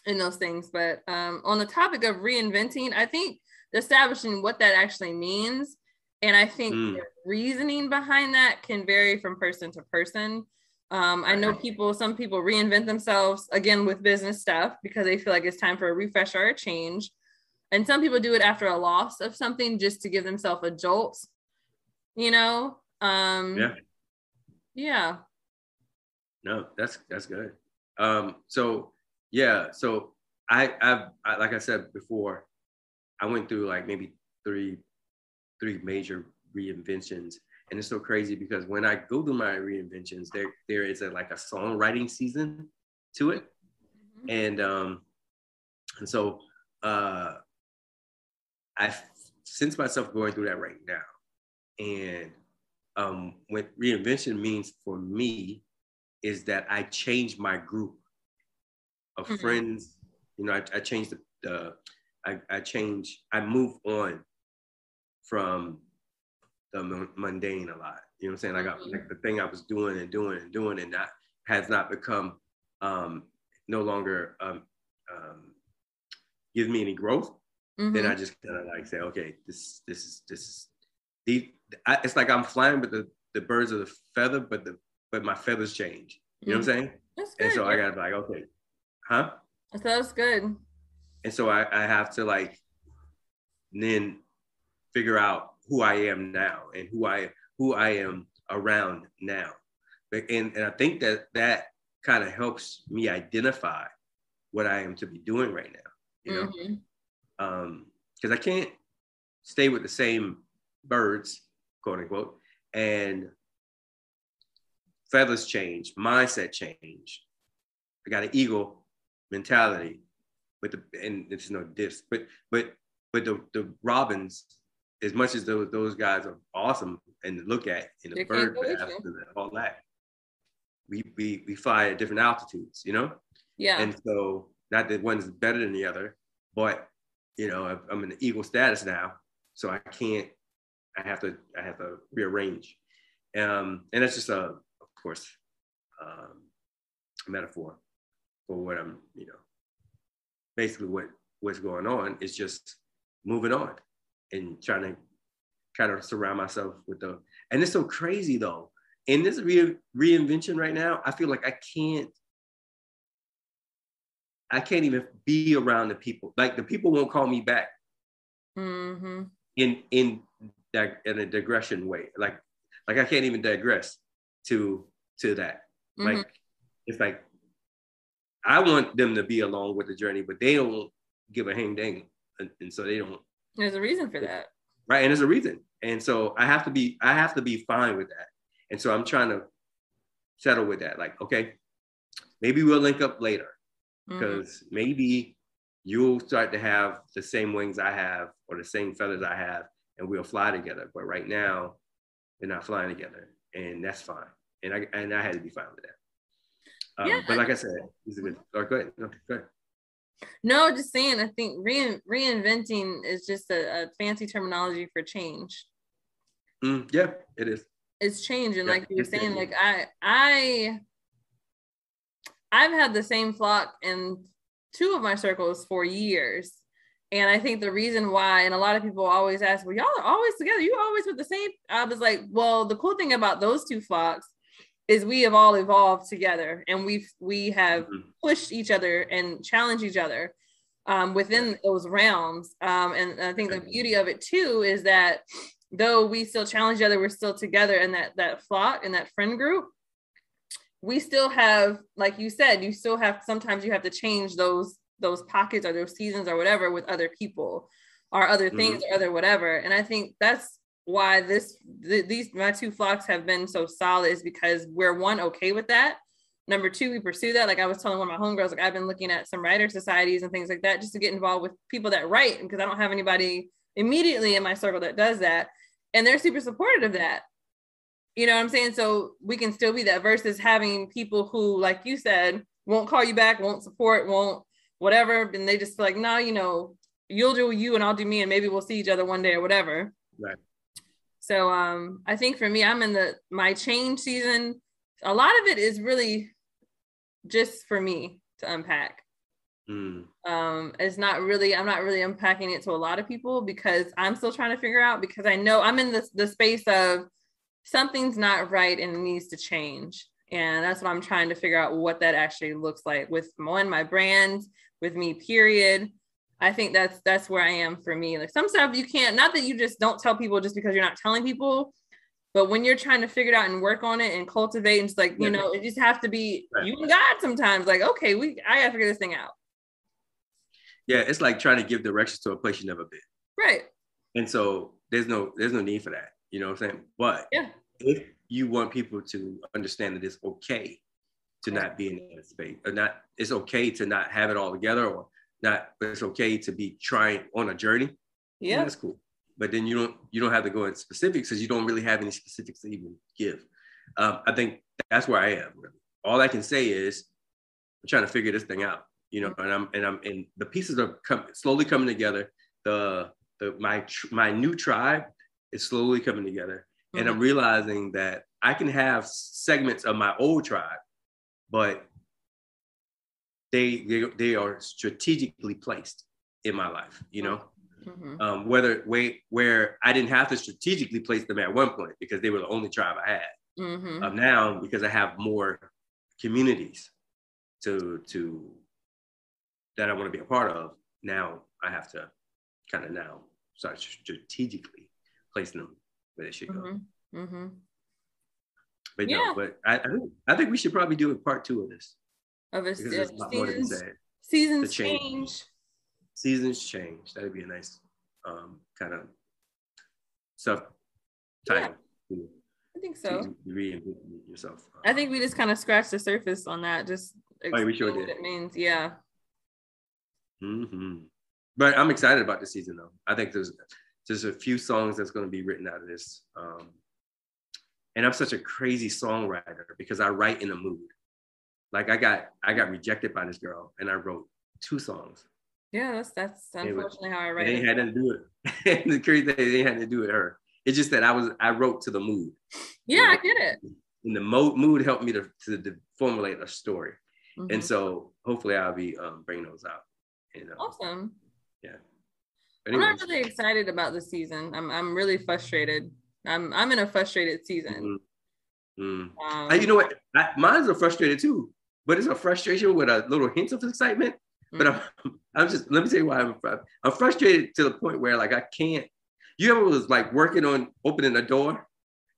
in those things. But um, on the topic of reinventing, I think establishing what that actually means, and I think mm. the reasoning behind that can vary from person to person. Um, I know people, some people reinvent themselves again with business stuff because they feel like it's time for a refresh or a change. And some people do it after a loss of something just to give themselves a jolt, you know? Um, yeah. Yeah. No, that's that's good. Um, so yeah. So I, I've, I, like I said before, I went through like maybe three, three major reinventions. And it's so crazy because when I go through my reinventions, there, there is a, like a songwriting season to it. Mm-hmm. And, um, and so, uh, I sense myself going through that right now. And um, what reinvention means for me is that I change my group of mm-hmm. friends. You know, I, I changed the, the I, I changed, I move on from the mundane a lot. You know what I'm saying? Like, I, like the thing I was doing and doing and doing and that has not become um, no longer um, um, give me any growth. Mm-hmm. Then I just kind of like say, okay, this this is this is the it's like I'm flying with the the birds of the feather, but the but my feathers change. You know what I'm mm-hmm. saying? That's good. And so I be like, okay, Huh? That's good. And so I, I have to like then figure out who I am now and who I who I am around now. And, and I think that that kind of helps me identify what I am to be doing right now. You know, mm-hmm. um, because I can't stay with the same birds, quote unquote, and feathers change, mindset change. I got an eagle mentality, but the and it's no diss, but but but the the robins, as much as those those guys are awesome and to look at in the bird and all that, we we we fly at different altitudes, you know. Yeah. And so not that one's better than the other, but you know I'm in the eagle status now, so I can't. I have to I have to rearrange, um, and that's just a of course um, a metaphor for what I'm you know basically what what's going on is just moving on and trying to kind of surround myself with the and it's so crazy though. In this re- reinvention right now i feel like i can't i can't even be around the people. Like the people won't call me back. Mm-hmm. in in that in a digression way. Like like i can't even digress to to that. Mm-hmm. like it's like i want them to be along with the journey but they don't give a hang dang and, and so they don't. There's a reason for that, right? And there's a reason, and so I have to be I have to be fine with that, and so I'm trying to settle with that. Like, okay, maybe we'll link up later because mm-hmm. maybe you'll start to have the same wings I have or the same feathers I have, and we'll fly together. But right now, they're not flying together, and that's fine. And I and I had to be fine with that. Um, yeah. But like I said, is a good. Oh, go ahead. Okay, go ahead. No, just saying. I think rein, reinventing is just a, a, fancy terminology for change. Mm, yeah, it is. It's change, and yeah, like you were saying, like I, I, I've had the same flock in two of my circles for years, and I think the reason why, and a lot of people always ask, "Well, y'all are always together. You always with the same." I was like, "Well, the cool thing about those two flocks is we have all evolved together and we've we have mm-hmm. pushed each other and challenged each other um, within those realms um, and i think the beauty of it too is that though we still challenge each other we're still together in that that flock and that friend group we still have like you said you still have sometimes you have to change those those pockets or those seasons or whatever with other people or other things mm-hmm. or other whatever and i think that's why this th- these my two flocks have been so solid is because we're one okay with that. Number two, we pursue that. Like I was telling one of my homegirls, like I've been looking at some writer societies and things like that just to get involved with people that write because I don't have anybody immediately in my circle that does that. And they're super supportive of that. You know what I'm saying? So we can still be that versus having people who, like you said, won't call you back, won't support, won't whatever. And they just like, no, nah, you know, you'll do you and I'll do me, and maybe we'll see each other one day or whatever. Right. So um, I think for me, I'm in the my change season. A lot of it is really just for me to unpack. Mm. Um, it's not really, I'm not really unpacking it to a lot of people because I'm still trying to figure out because I know I'm in the, the space of something's not right and it needs to change. And that's what I'm trying to figure out what that actually looks like with one, my brand, with me, period. I think that's that's where I am for me. Like some stuff you can't, not that you just don't tell people just because you're not telling people, but when you're trying to figure it out and work on it and cultivate, and just like, you know, it just have to be right. you and God sometimes. Like, okay, we I gotta figure this thing out. Yeah, it's like trying to give directions to a place you never been. Right. And so there's no there's no need for that. You know what I'm saying? But yeah. if you want people to understand that it's okay to not be in that space, or not it's okay to not have it all together or not it's okay to be trying on a journey. Yeah, that's cool. But then you don't you don't have to go in specifics because you don't really have any specifics to even give. Um, I think that's where I am. Really. All I can say is I'm trying to figure this thing out. You know, and I'm and I'm and the pieces are come, slowly coming together. The the my my new tribe is slowly coming together, mm-hmm. and I'm mm-hmm. realizing that I can have segments of my old tribe, but they they, they are strategically placed in my life you know mm-hmm. um, whether way where i didn't have to strategically place them at one point because they were the only tribe i had mm-hmm. um, now because i have more communities to to that i want to be a part of now i have to kind of now start strategically placing them where they should go mm-hmm. mm-hmm. but yeah. no but I, I think, I think we should probably do a part two of this of a, season, Seasons change. change. Seasons change. That'd be a nice um, kind of stuff title. to- I think so. reinvent yourself. I think we just kind of scratched the surface on that. Just Oh, we sure what did. it means. Yeah. hmm But I'm excited about the season though. I think there's there's a few songs that's going to be written out of this. Um, and I'm such a crazy songwriter because I write in a mood. Like I got I got rejected by this girl and I wrote two songs. Yeah, that's that's It was- unfortunately how I It write. it. had to do it. and the crazy thing, ain't had to do it her. It's just that I was I wrote to the mood. Yeah, I get it. And the mo- mood helped me to, to, to formulate a story. Mhm. And so hopefully I'll be um, bringing those out. You know. awesome. But I'm not really excited about the season. I'm I'm really frustrated. I'm I'm in a frustrated season. Mhm. Mm. Um, you know what? I, mine's are frustrated too, but it's a frustration with a little hint of excitement. But Mm. I'm, I'm just let me tell you why I'm I'm frustrated to the point where like I can't. You ever was like working on opening a door,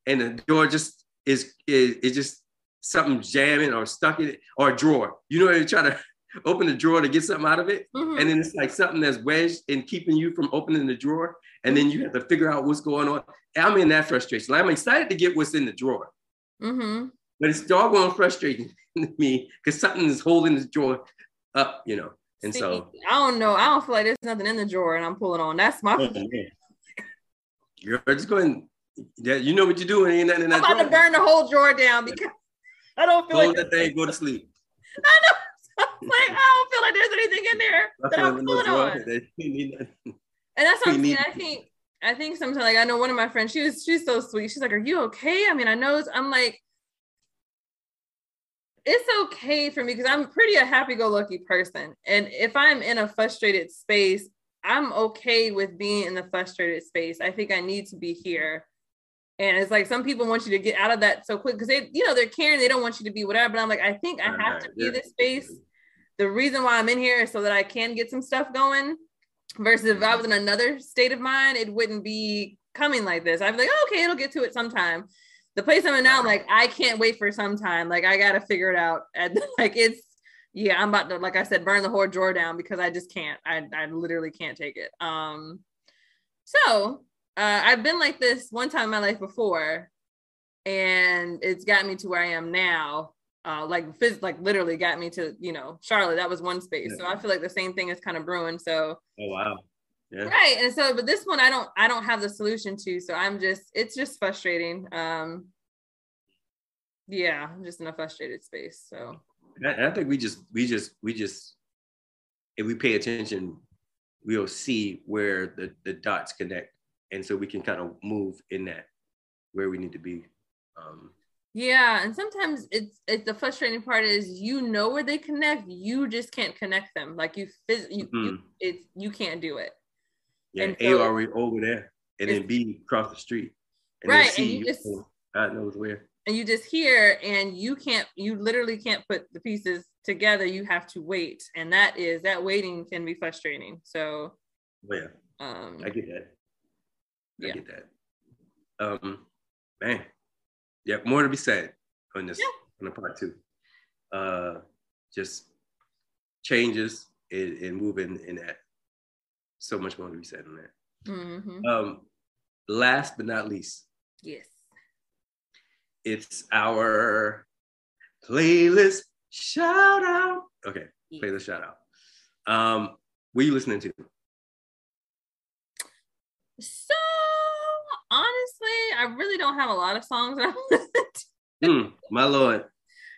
and the door just is is, is just something jamming or stuck in it or a drawer. You know, you try to open the drawer to get something out of it, Mhm. and then it's like something that's wedged and keeping you from opening the drawer, and then you have to figure out what's going on. I'm in that frustration. I'm excited to get what's in the drawer. Mhm. But it's doggone frustrating me because something is holding the drawer up, you know. And See, so I don't know. I don't feel like there's nothing in the drawer, and I'm pulling on. That's my. you're just going, yeah, you know what you're doing. Ain't nothing in that I'm about to burn the whole drawer down because I don't feel Close like that thing, go to sleep. I know. I'm like I don't feel like there's anything in there that I'm pulling on. that you need nothing. And that's what I'm saying. I think I think sometimes like I know one of my friends, she was she's so sweet. She's like, Are you okay? I mean, I know I'm like, it's okay for me because I'm pretty a happy-go-lucky person. And if I'm in a frustrated space, I'm okay with being in the frustrated space. I think I need to be here. And it's like some people want you to get out of that so quick because they, you know, they're caring, they don't want you to be whatever. But I'm like, I think I have to be this space the reason why I'm in here is so that I can get some stuff going. Versus if I mm-hmm. was in another state of mind, it wouldn't be coming like this. I'd be like, oh, okay, it'll get to it sometime. The place I'm in now, I'm like, I can't wait for some time. Like I gotta figure it out. And like it's yeah, I'm about to, like I said, burn the whole drawer down because I just can't. I I literally can't take it. Um so uh I've been like this one time in my life before, and it's got me to where I am now uh, like phys- like literally got me to you know Charlotte. That was one space. So I feel like the same thing is kind of brewing. So Oh wow. Yeah. right, and so but this one I don't I don't have the solution to. So I'm just it's just frustrating. Um, yeah, I'm just in a frustrated space. So I, I think we just we just we just if we pay attention, we'll see where the, the dots connect. And so we can kind of move in that where we need to be. Um, yeah, and sometimes it's it's the frustrating part is you know where they connect, you just can't connect them. Like you phys- you, you Mhm. it's you can't do it. Yeah, And A so- already over there, and then B across the street, and Right, then and C you just- God knows where. and you just hear and you can't you literally can't put the pieces together you have to wait and that is that waiting can be frustrating so But yeah, um I get that. I Yeah. get that. Um, man, yeah, more to be said on this Yeah. on the part two. Uh, just changes and, and moving in that. So much more to be said on that. mhm. Um, last but not least, yes it's our playlist shout out. Okay, playlist shout out. Um, what are you listening to? so honestly i really don't have a lot of songs that I listen to. Hmm, my lord.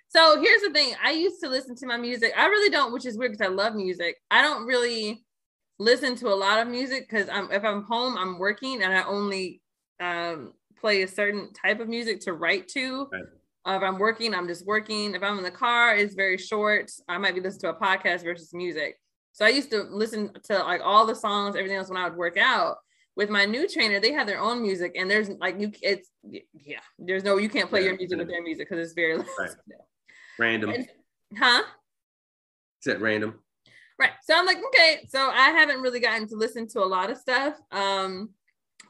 so here's the thing i used to listen to my music i really don't which is weird because i love music i don't really listen to a lot of music because i'm if i'm home i'm working and i only um play a certain type of music to write to Right. Uh, if i'm working i'm just working if i'm in the car it's very short i might be listening to a podcast versus music so i used to listen to like all the songs everything else when i would work out with my new trainer they have their own music and there's like you it's yeah there's no you can't play Yeah, your music with their music because it's very Right. Random. And- huh Said random. Right. So I'm like, okay. So I haven't really gotten to listen to a lot of stuff. Um,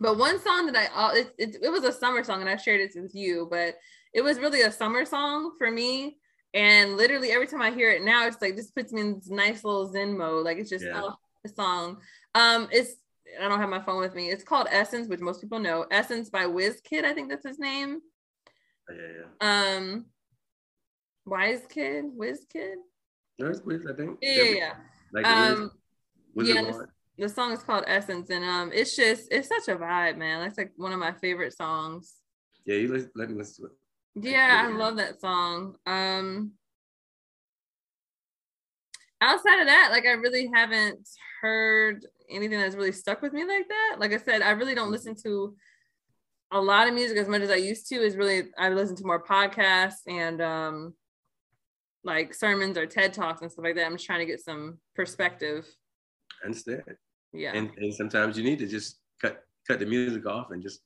but one song that I it, it, it was a summer song, and I shared it with you, but it was really a summer song for me. And literally every time I hear it now, it's like just puts me in this nice little zen mode. Like it's just Yeah. oh, the song. Um, it's I don't have my phone with me. It's called Essence, which most people know. Essence by Wizkid, I think that's his name. Yeah, yeah. Um, Wise Kid, Wizkid. There's Wiz, I think. Yeah, yeah, yeah. Like Um, Wiz, yeah, this- the song is called Essence, and um, it's just it's such a vibe, man. That's like one of my favorite songs. Yeah, you listen, let me listen to it. Yeah, I love that song. Um outside of that, like I really haven't heard anything that's really stuck with me like that. Like I said, I really don't listen to a lot of music as much as I used to. Is really I listen to more podcasts and um like sermons or TED talks and stuff like that. I'm just trying to get some perspective. I understand. Yeah. And and sometimes you need to just cut cut the music off and just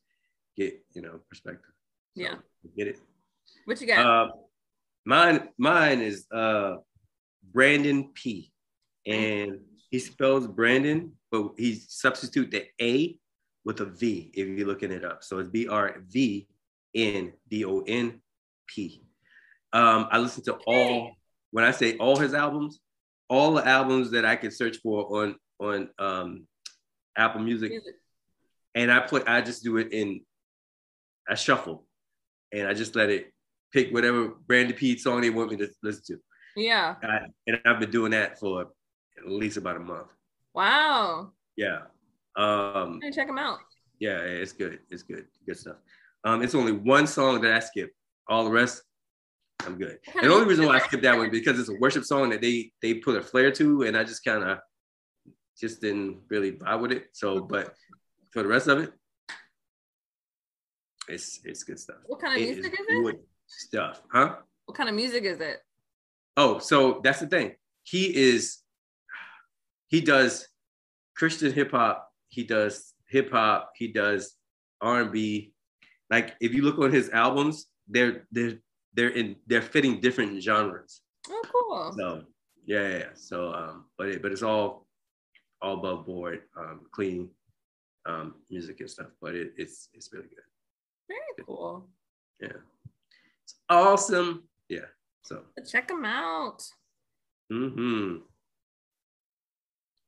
get you know perspective. So, Yeah. Get it. what you got? Uh, mine mine is uh Brandon P. And he spells Brandon, but he substitute the A with a V if you're looking it up. So it's B R V N D O N P. Um, I listen to all when I say all his albums, all the albums that I can search for on on um, Apple Music, Music. and I put I just do it in I shuffle, and I just let it pick whatever Brandy P song they want me to listen to. Yeah. And, I, and I've been doing that for at least about a month. Wow. Yeah. Um, check them out. yeah, it's good. It's good. Good stuff. Um, it's only one song that I skip. All the rest, I'm good. And the only reason why I skipped that one because it's a worship song that they they put a flair to, and I just kind of just didn't really vibe with it. So, but for the rest of it, it's it's good stuff. What kind of It music is is it? stuff, huh? What kind of music is it? Oh, so that's the thing. He is, he does Christian hip hop. He does hip hop. He does R and B. Like if you look on his albums, they're they're they're in they're fitting different genres. Oh, cool. So yeah, yeah. yeah. So um, but it, but it's all all above board, um, clean um, music and stuff. But it, it's it's really good. Very cool. Yeah, it's awesome. Yeah. So. Check them out. Hmm.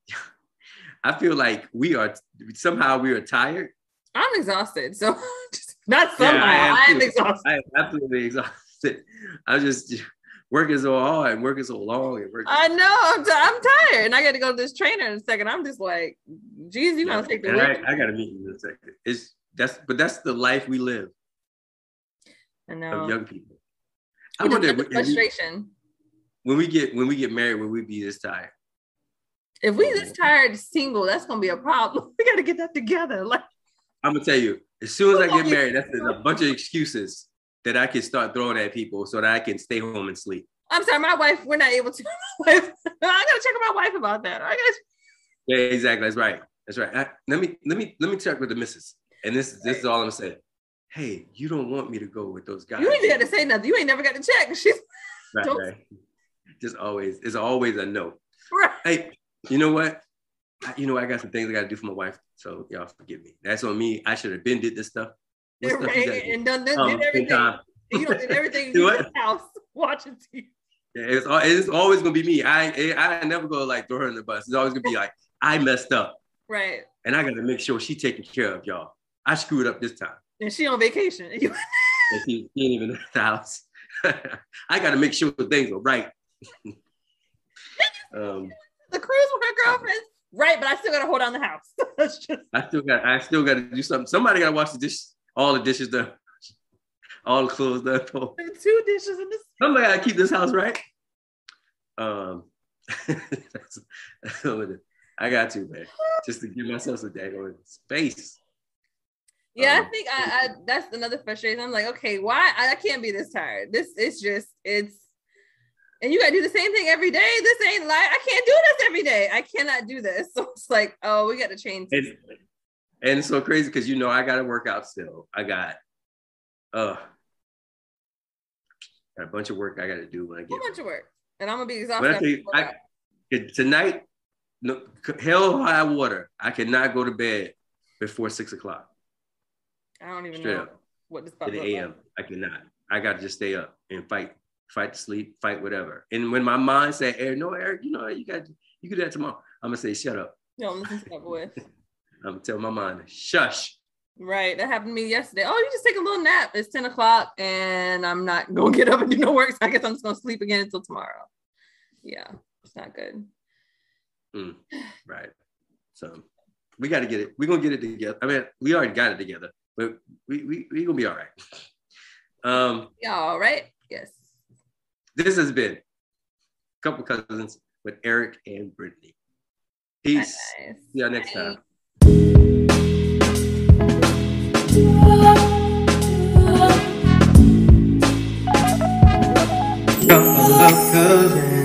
I feel like we are somehow we are tired. I'm exhausted. So just, not Yeah, somehow. I am I am exhausted. I am absolutely exhausted. I'm just working so hard and working so long and working. I know. I'm, t- I'm tired. And I got to go to this trainer in a second. I'm just like, geez, you want to take the? I, I got to meet you in a second. It's that's but that's the life we live I know. of young people. I wonder if we- frustration. when we get when we get married, will we be this tired? If we this tired single, that's gonna be a problem. We got to get that together. Like, I'm gonna tell you, as soon as I get married, that's a bunch of excuses that I can start throwing at people so that I can stay home and sleep. I'm sorry, my wife. We're not able to. I gotta check with my wife about that. I gotta. Yeah, exactly. That's right. That's right. I- let me let me let me check with the missus. And this this is all I'm saying. Hey, you don't want me to go with those guys. You ain't got to say nothing. You ain't never got to check. She's right, right. Just always, it's always a no. right. Hey, you know what? I, you know, I got some things I got to do for my wife. So y'all forgive me. That's on me. I should have been did this stuff. What stuff you and, gotta do? and done, done, Um, did everything. You don't did everything Do what? in the house watching TV. Yeah, it's, it's always gonna be me. I I I never go like throw her in the bus. It's always gonna be like I messed up, Right. and I got to make sure she taken care of, y'all. I screwed up this time. And she on vacation. You- and she, she ain't even in the house. I got to make sure things are right. um, the cruise with her girlfriends. Right, but I still gotta hold on the house. That's just I still got, I still got to do something. Somebody got to wash the dishes, all the dishes done, all the clothes done. two dishes in this. Somebody got to keep this house right. Um, that's, that's what it- I got to man, just to give myself some daggone space. Yeah, I Um, think I, I that's another frustration. I'm like, okay, why I, I can't be this tired. This it's just it's and you gotta do the same thing every day. This ain't like I can't do this every day. I cannot do this. So it's like, oh, we gotta change. And, and it's so crazy because you know I got to work out still. I got, uh, got a bunch of work I got to do when I a get. whole bunch of work. And I'm gonna be exhausted. I you, I, tonight, no, hell high water, I cannot go to bed before six o'clock I don't even straight know up what this in the AM. I cannot. I got to just stay up and fight fight to sleep, fight whatever. And when my mind said, Eric, no, Eric, you know, you got you can do that tomorrow. I'm gonna say, shut up. Don't listen to that voice. I'm tell my mind, shush. Right. That happened to me yesterday. Oh, you just take a little nap. It's 10 o'clock and I'm not gonna get up and do no work. So I guess I'm just gonna sleep again until tomorrow. Yeah, it's not good. Mm, right. So we got to get it. We're gonna get it together. I mean, we already got it together, but we we we gonna be all right. Um, yeah, all right. Yes. This has been a couple cousins with Eric and Britney. Peace. Nice. See y'all next Bye. time. Couple of cousins.